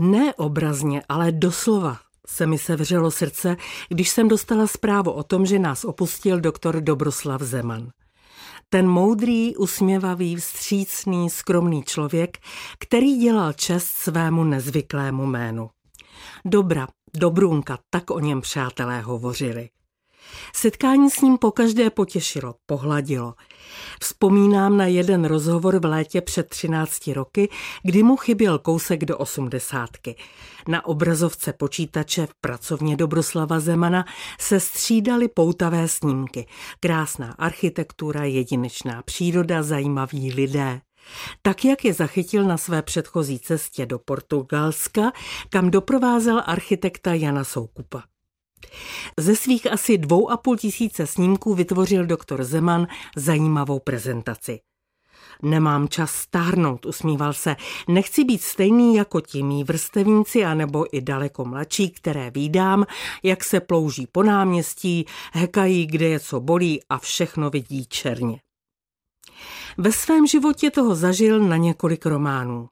Ne obrazně, ale doslova se mi sevřelo srdce, když jsem dostala zprávu o tom, že nás opustil doktor Dobroslav Zeman. Ten moudrý, usměvavý, vstřícný, skromný člověk, který dělal čest svému nezvyklému jménu. Dobra, Dobrunka, tak o něm přátelé hovořili. Setkání s ním pokaždé potěšilo, pohladilo. Vzpomínám na jeden rozhovor v létě před 13 roky, kdy mu chyběl kousek do osmdesátky. Na obrazovce počítače v pracovně Dobroslava Zemana se střídaly poutavé snímky. Krásná architektura, jedinečná příroda, zajímaví lidé. Tak, jak je zachytil na své předchozí cestě do Portugalska, kam doprovázel architekta Jana Soukupa. Ze svých asi dvou a půl tisíce snímků vytvořil doktor Zeman zajímavou prezentaci. Nemám čas stárnout, usmíval se. Nechci být stejný jako ti mý vrstevníci, anebo i daleko mladší, které výdám, jak se plouží po náměstí, hekají, kde je co bolí a všechno vidí černě. Ve svém životě toho zažil na několik románů.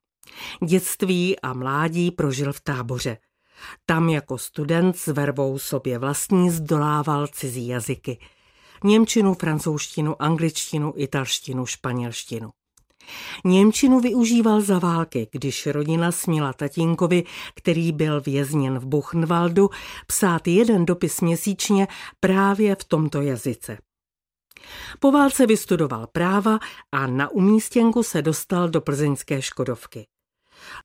Dětství a mládí prožil v táboře. Tam jako student s vervou sobě vlastní zdolával cizí jazyky. Němčinu, francouzštinu, angličtinu, italštinu, španělštinu. Němčinu využíval za války, když rodina směla tatínkovi, který byl vězněn v Buchenwaldu, psát jeden dopis měsíčně právě v tomto jazyce. Po válce vystudoval práva a na umístěnku se dostal do plzeňské Škodovky.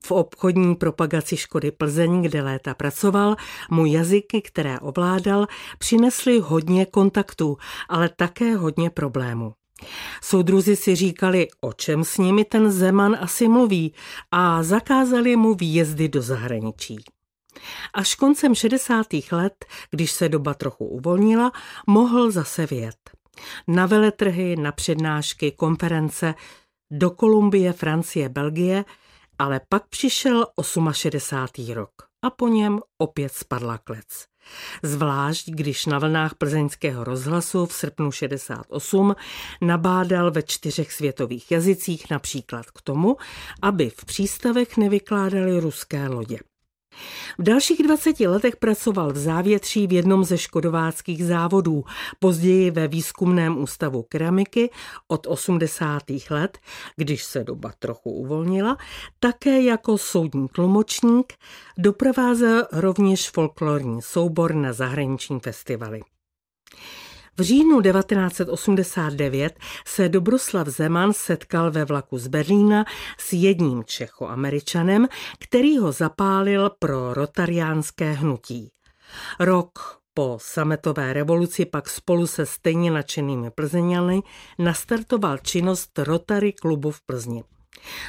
V obchodní propagaci Škody Plzeň, kde léta pracoval, mu jazyky, které ovládal, přinesly hodně kontaktů, ale také hodně problémů. Soudruzi si říkali, o čem s nimi ten Zeman asi mluví a zakázali mu výjezdy do zahraničí. Až koncem 60. let, když se doba trochu uvolnila, mohl zase vět. Na veletrhy, na přednášky, konference, do Kolumbie, Francie, Belgie – ale pak přišel 68. rok a po něm opět spadla klec. Zvlášť, když na vlnách plzeňského rozhlasu v srpnu 68 nabádal ve čtyřech světových jazycích například k tomu, aby v přístavech nevykládali ruské lodě. V dalších 20 letech pracoval v závětří v jednom ze škodováckých závodů, později ve výzkumném ústavu keramiky od 80. let, když se doba trochu uvolnila, také jako soudní tlumočník doprovázel rovněž folklorní soubor na zahraniční festivaly. V říjnu 1989 se Dobroslav Zeman setkal ve vlaku z Berlína s jedním Čechoameričanem, který ho zapálil pro rotariánské hnutí. Rok po sametové revoluci pak spolu se stejně nadšenými Plzeňany nastartoval činnost Rotary klubu v Plzni.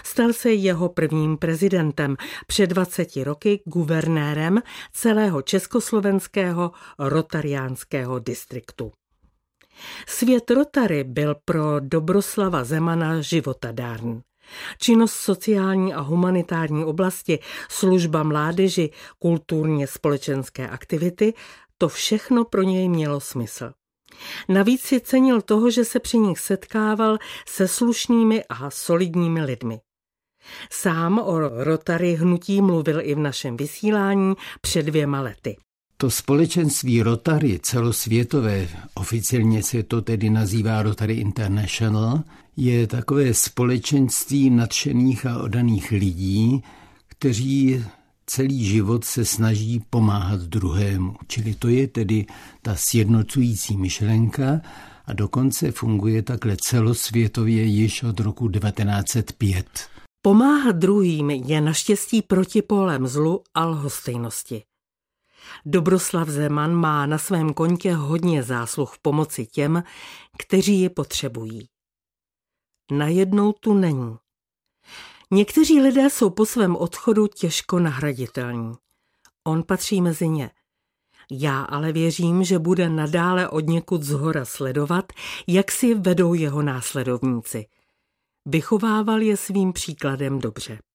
Stal se jeho prvním prezidentem, před 20 roky guvernérem celého československého rotariánského distriktu. Svět Rotary byl pro Dobroslava Zemana životadárný. Činnost sociální a humanitární oblasti, služba mládeži, kulturně společenské aktivity, to všechno pro něj mělo smysl. Navíc si cenil toho, že se při nich setkával se slušnými a solidními lidmi. Sám o Rotary hnutí mluvil i v našem vysílání před dvěma lety. To společenství Rotary celosvětové, oficiálně se to tedy nazývá Rotary International, je takové společenství nadšených a odaných lidí, kteří celý život se snaží pomáhat druhému. Čili to je tedy ta sjednocující myšlenka a dokonce funguje takhle celosvětově již od roku 1905. Pomáhat druhým je naštěstí protipolem zlu a lhostejnosti. Dobroslav Zeman má na svém kontě hodně zásluh v pomoci těm, kteří je potřebují. Najednou tu není. Někteří lidé jsou po svém odchodu těžko nahraditelní. On patří mezi ně. Já ale věřím, že bude nadále od někud zhora sledovat, jak si vedou jeho následovníci. Vychovával je svým příkladem dobře.